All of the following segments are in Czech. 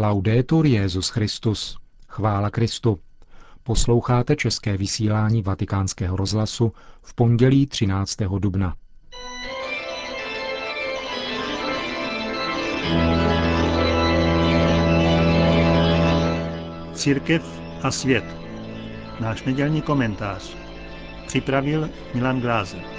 Laudetur Jezus Christus. Chvála Kristu. Posloucháte české vysílání Vatikánského rozhlasu v pondělí 13. dubna. Církev a svět. Náš nedělní komentář. Připravil Milan Glázer.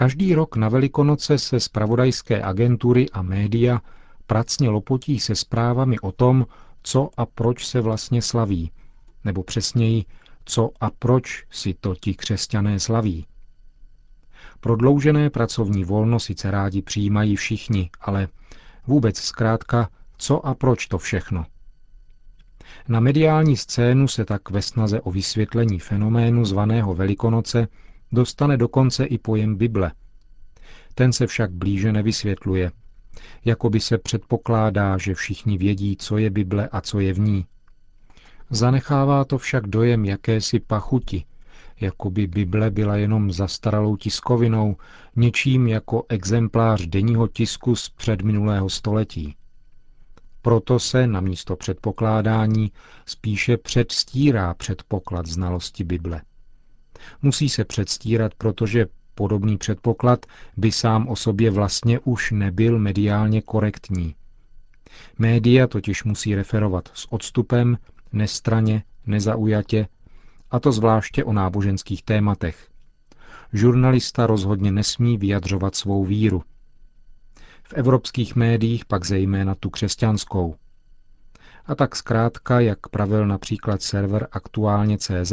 Každý rok na Velikonoce se zpravodajské agentury a média pracně lopotí se zprávami o tom, co a proč se vlastně slaví, nebo přesněji, co a proč si to ti křesťané slaví. Prodloužené pracovní volno sice rádi přijímají všichni, ale vůbec zkrátka, co a proč to všechno. Na mediální scénu se tak ve snaze o vysvětlení fenoménu zvaného Velikonoce dostane dokonce i pojem Bible. Ten se však blíže nevysvětluje. Jakoby se předpokládá, že všichni vědí, co je Bible a co je v ní. Zanechává to však dojem jakési pachuti, jako by Bible byla jenom zastaralou tiskovinou, něčím jako exemplář denního tisku z předminulého století. Proto se na místo předpokládání spíše předstírá předpoklad znalosti Bible. Musí se předstírat, protože podobný předpoklad by sám o sobě vlastně už nebyl mediálně korektní. Média totiž musí referovat s odstupem, nestraně, nezaujatě, a to zvláště o náboženských tématech. Žurnalista rozhodně nesmí vyjadřovat svou víru. V evropských médiích pak zejména tu křesťanskou. A tak zkrátka, jak pravil například server aktuálně CZ,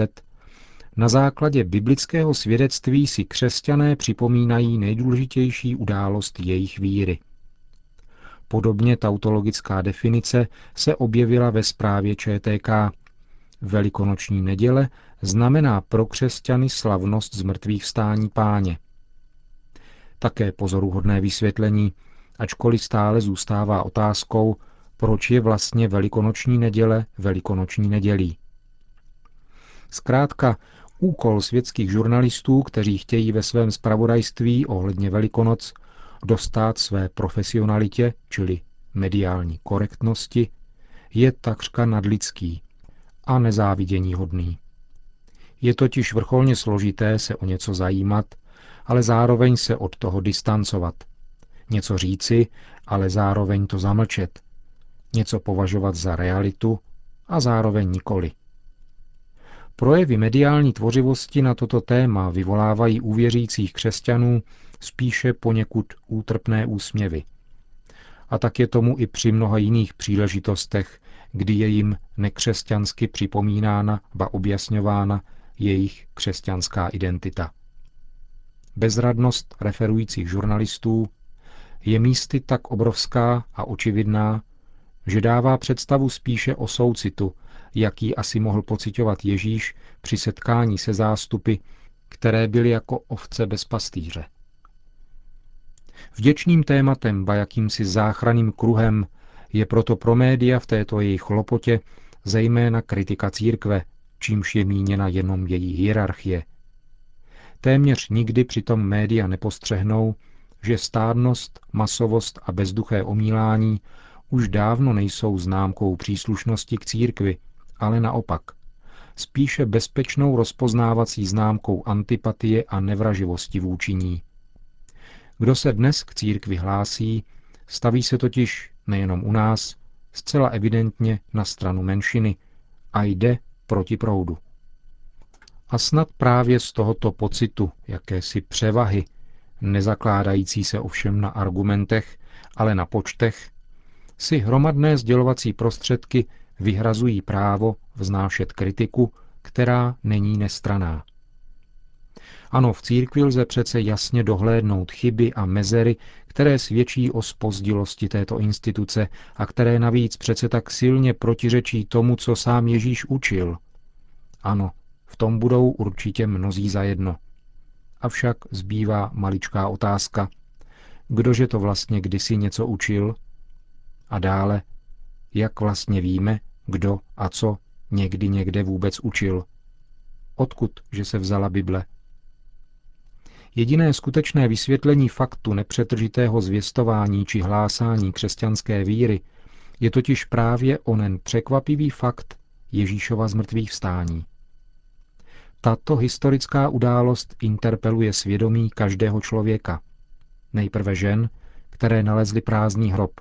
na základě biblického svědectví si křesťané připomínají nejdůležitější událost jejich víry. Podobně tautologická definice se objevila ve zprávě ČTK. Velikonoční neděle znamená pro křesťany slavnost zmrtvých vstání páně. Také pozoruhodné vysvětlení, ačkoliv stále zůstává otázkou, proč je vlastně velikonoční neděle velikonoční nedělí. Zkrátka, úkol světských žurnalistů, kteří chtějí ve svém spravodajství ohledně Velikonoc dostat své profesionalitě, čili mediální korektnosti, je takřka nadlidský a nezávidění hodný. Je totiž vrcholně složité se o něco zajímat, ale zároveň se od toho distancovat. Něco říci, ale zároveň to zamlčet. Něco považovat za realitu a zároveň nikoli. Projevy mediální tvořivosti na toto téma vyvolávají u věřících křesťanů spíše poněkud útrpné úsměvy. A tak je tomu i při mnoha jiných příležitostech, kdy je jim nekřesťansky připomínána, ba objasňována jejich křesťanská identita. Bezradnost referujících žurnalistů je místy tak obrovská a očividná, že dává představu spíše o soucitu, jaký asi mohl pocitovat Ježíš při setkání se zástupy, které byly jako ovce bez pastýře. Vděčným tématem, ba jakýmsi záchranným kruhem, je proto pro média v této jejich lopotě zejména kritika církve, čímž je míněna jenom její hierarchie. Téměř nikdy přitom média nepostřehnou, že stádnost, masovost a bezduché omílání už dávno nejsou známkou příslušnosti k církvi, ale naopak. Spíše bezpečnou rozpoznávací známkou antipatie a nevraživosti vůči ní. Kdo se dnes k církvi hlásí, staví se totiž nejenom u nás, zcela evidentně na stranu menšiny a jde proti proudu. A snad právě z tohoto pocitu jakési převahy, nezakládající se ovšem na argumentech, ale na počtech, si hromadné sdělovací prostředky vyhrazují právo vznášet kritiku, která není nestraná. Ano, v církvi lze přece jasně dohlédnout chyby a mezery, které svědčí o spozdilosti této instituce a které navíc přece tak silně protiřečí tomu, co sám Ježíš učil. Ano, v tom budou určitě mnozí zajedno. Avšak zbývá maličká otázka. Kdože to vlastně kdysi něco učil? A dále, jak vlastně víme, kdo a co někdy někde vůbec učil? Odkud, že se vzala Bible? Jediné skutečné vysvětlení faktu nepřetržitého zvěstování či hlásání křesťanské víry je totiž právě onen překvapivý fakt Ježíšova zmrtvých vstání. Tato historická událost interpeluje svědomí každého člověka. Nejprve žen, které nalezly prázdný hrob.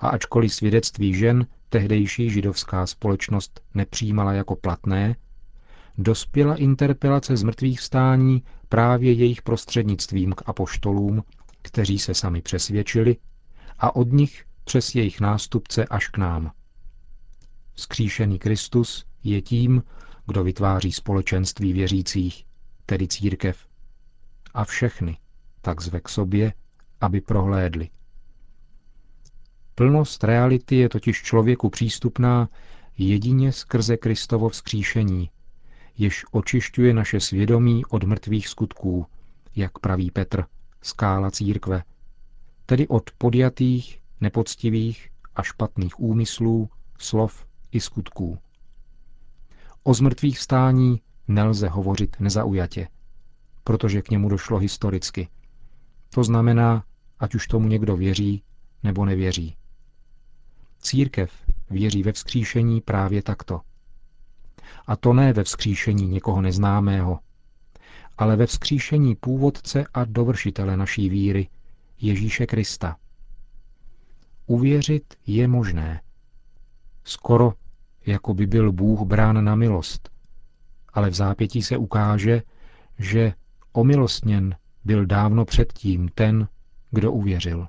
A ačkoliv svědectví žen tehdejší židovská společnost nepřijímala jako platné, dospěla interpelace z mrtvých vstání právě jejich prostřednictvím k apoštolům, kteří se sami přesvědčili, a od nich přes jejich nástupce až k nám. Skříšený Kristus je tím, kdo vytváří společenství věřících, tedy církev. A všechny tak zve k sobě, aby prohlédli. Plnost reality je totiž člověku přístupná jedině skrze Kristovo vzkříšení, jež očišťuje naše svědomí od mrtvých skutků, jak praví Petr, skála církve, tedy od podjatých, nepoctivých a špatných úmyslů, slov i skutků. O zmrtvých stání nelze hovořit nezaujatě, protože k němu došlo historicky. To znamená, ať už tomu někdo věří nebo nevěří. Církev věří ve vzkříšení právě takto. A to ne ve vzkříšení někoho neznámého, ale ve vzkříšení původce a dovršitele naší víry, Ježíše Krista. Uvěřit je možné. Skoro jako by byl Bůh brán na milost, ale v zápětí se ukáže, že omilostněn byl dávno předtím ten, kdo uvěřil.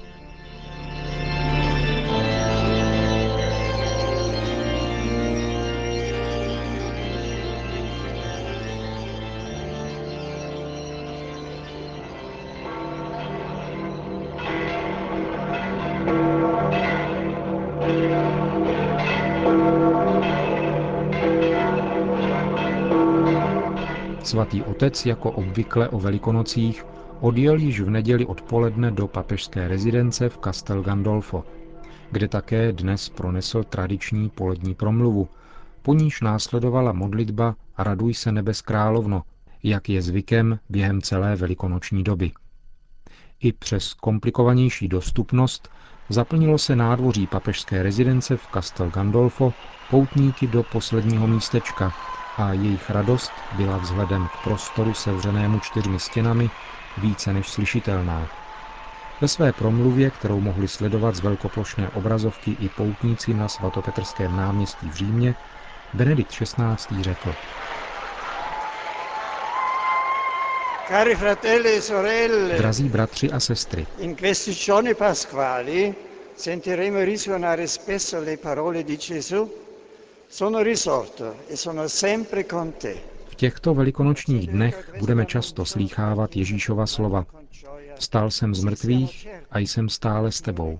Svatý otec jako obvykle o velikonocích odjel již v neděli odpoledne do papežské rezidence v Castel Gandolfo, kde také dnes pronesl tradiční polední promluvu, po níž následovala modlitba Raduj se nebes královno, jak je zvykem během celé velikonoční doby. I přes komplikovanější dostupnost zaplnilo se nádvoří papežské rezidence v Castel Gandolfo poutníky do posledního místečka, a jejich radost byla vzhledem k prostoru sevřenému čtyřmi stěnami více než slyšitelná. Ve své promluvě, kterou mohli sledovat z velkoplošné obrazovky i poutníci na svatopetrském náměstí v Římě, Benedikt XVI. řekl. Cari fratelli e sorelle, Drazí bratři a sestry, in questi giorni pasquali sentiremo risuonare spesso le parole di Gesù v těchto velikonočních dnech budeme často slýchávat Ježíšova slova. Stal jsem z mrtvých a jsem stále s tebou.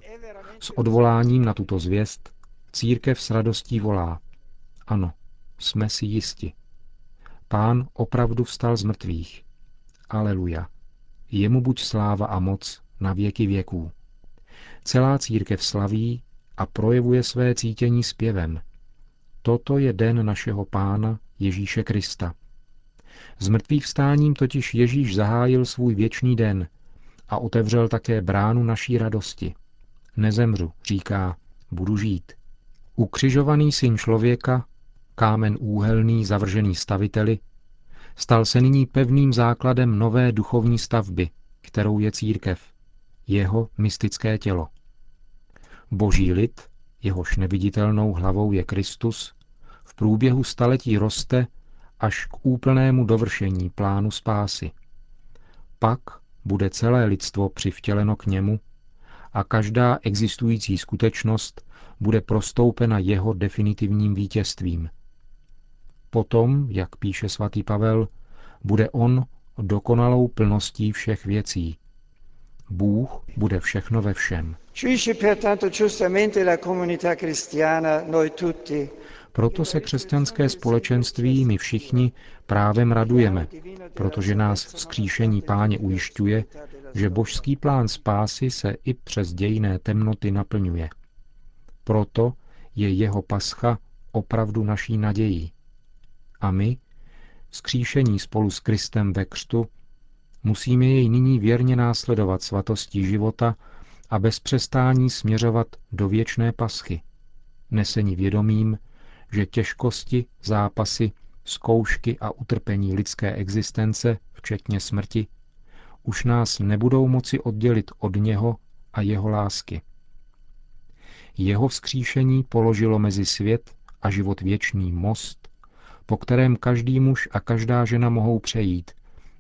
S odvoláním na tuto zvěst církev s radostí volá. Ano, jsme si jisti. Pán opravdu vstal z mrtvých. Aleluja. Jemu buď sláva a moc na věky věků. Celá církev slaví a projevuje své cítění zpěvem, Toto je den našeho Pána Ježíše Krista. S mrtvých vstáním totiž Ježíš zahájil svůj věčný den a otevřel také bránu naší radosti. Nezemřu, říká, budu žít. Ukřižovaný syn člověka, kámen úhelný zavržený staviteli, stal se nyní pevným základem nové duchovní stavby, kterou je církev, jeho mystické tělo. Boží lid, jehož neviditelnou hlavou je Kristus, v průběhu staletí roste až k úplnému dovršení plánu spásy. Pak bude celé lidstvo přivtěleno k němu a každá existující skutečnost bude prostoupena jeho definitivním vítězstvím. Potom, jak píše svatý Pavel, bude on dokonalou plností všech věcí. Bůh bude všechno ve všem. Proto se křesťanské společenství my všichni právem radujeme, protože nás vzkříšení páně ujišťuje, že božský plán spásy se i přes dějné temnoty naplňuje. Proto je jeho pascha opravdu naší nadějí. A my, skříšení spolu s Kristem ve křtu, musíme jej nyní věrně následovat svatostí života a bez přestání směřovat do věčné paschy, nesení vědomím, že těžkosti, zápasy, zkoušky a utrpení lidské existence, včetně smrti, už nás nebudou moci oddělit od něho a jeho lásky. Jeho vzkříšení položilo mezi svět a život věčný most, po kterém každý muž a každá žena mohou přejít,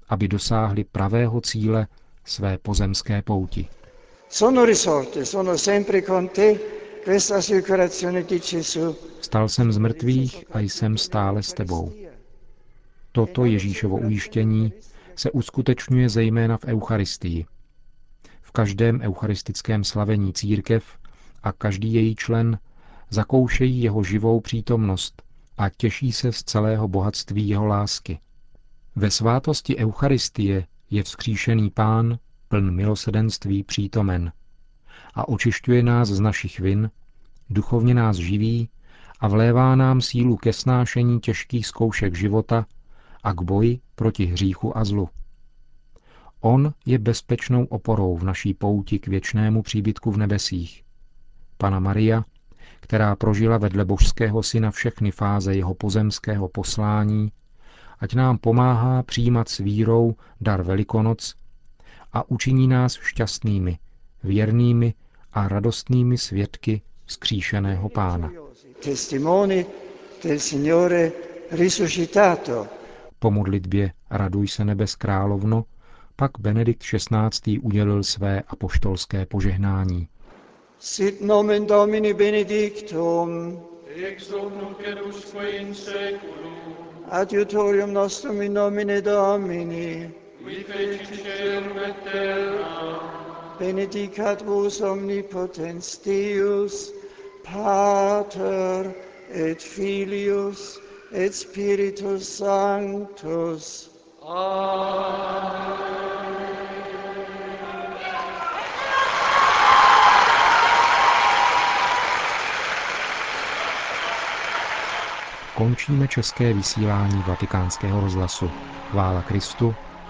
aby dosáhli pravého cíle své pozemské pouti. Sono risorte, sono sempre con te. Stal jsem z mrtvých a jsem stále s tebou. Toto Ježíšovo ujištění se uskutečňuje zejména v Eucharistii. V každém eucharistickém slavení církev a každý její člen zakoušejí jeho živou přítomnost a těší se z celého bohatství jeho lásky. Ve svátosti Eucharistie je vzkříšený pán pln milosedenství přítomen a očišťuje nás z našich vin, duchovně nás živí a vlévá nám sílu ke snášení těžkých zkoušek života a k boji proti hříchu a zlu. On je bezpečnou oporou v naší pouti k věčnému příbytku v nebesích. Pana Maria, která prožila vedle božského syna všechny fáze jeho pozemského poslání, ať nám pomáhá přijímat s vírou dar Velikonoc a učiní nás šťastnými, věrnými a radostnými svědky vzkříšeného pána. Po modlitbě Raduj se nebes královno, pak Benedikt XVI. udělil své apoštolské požehnání. Sit nomen Domini benedictum, ex hoc nunc in seculum, adiutorium nostrum in nomine Domini, benedicat vos omnipotens Deus, Pater et Filius et Spiritus Sanctus. Amen. Končíme české vysílání vatikánského rozhlasu. Chvála Kristu,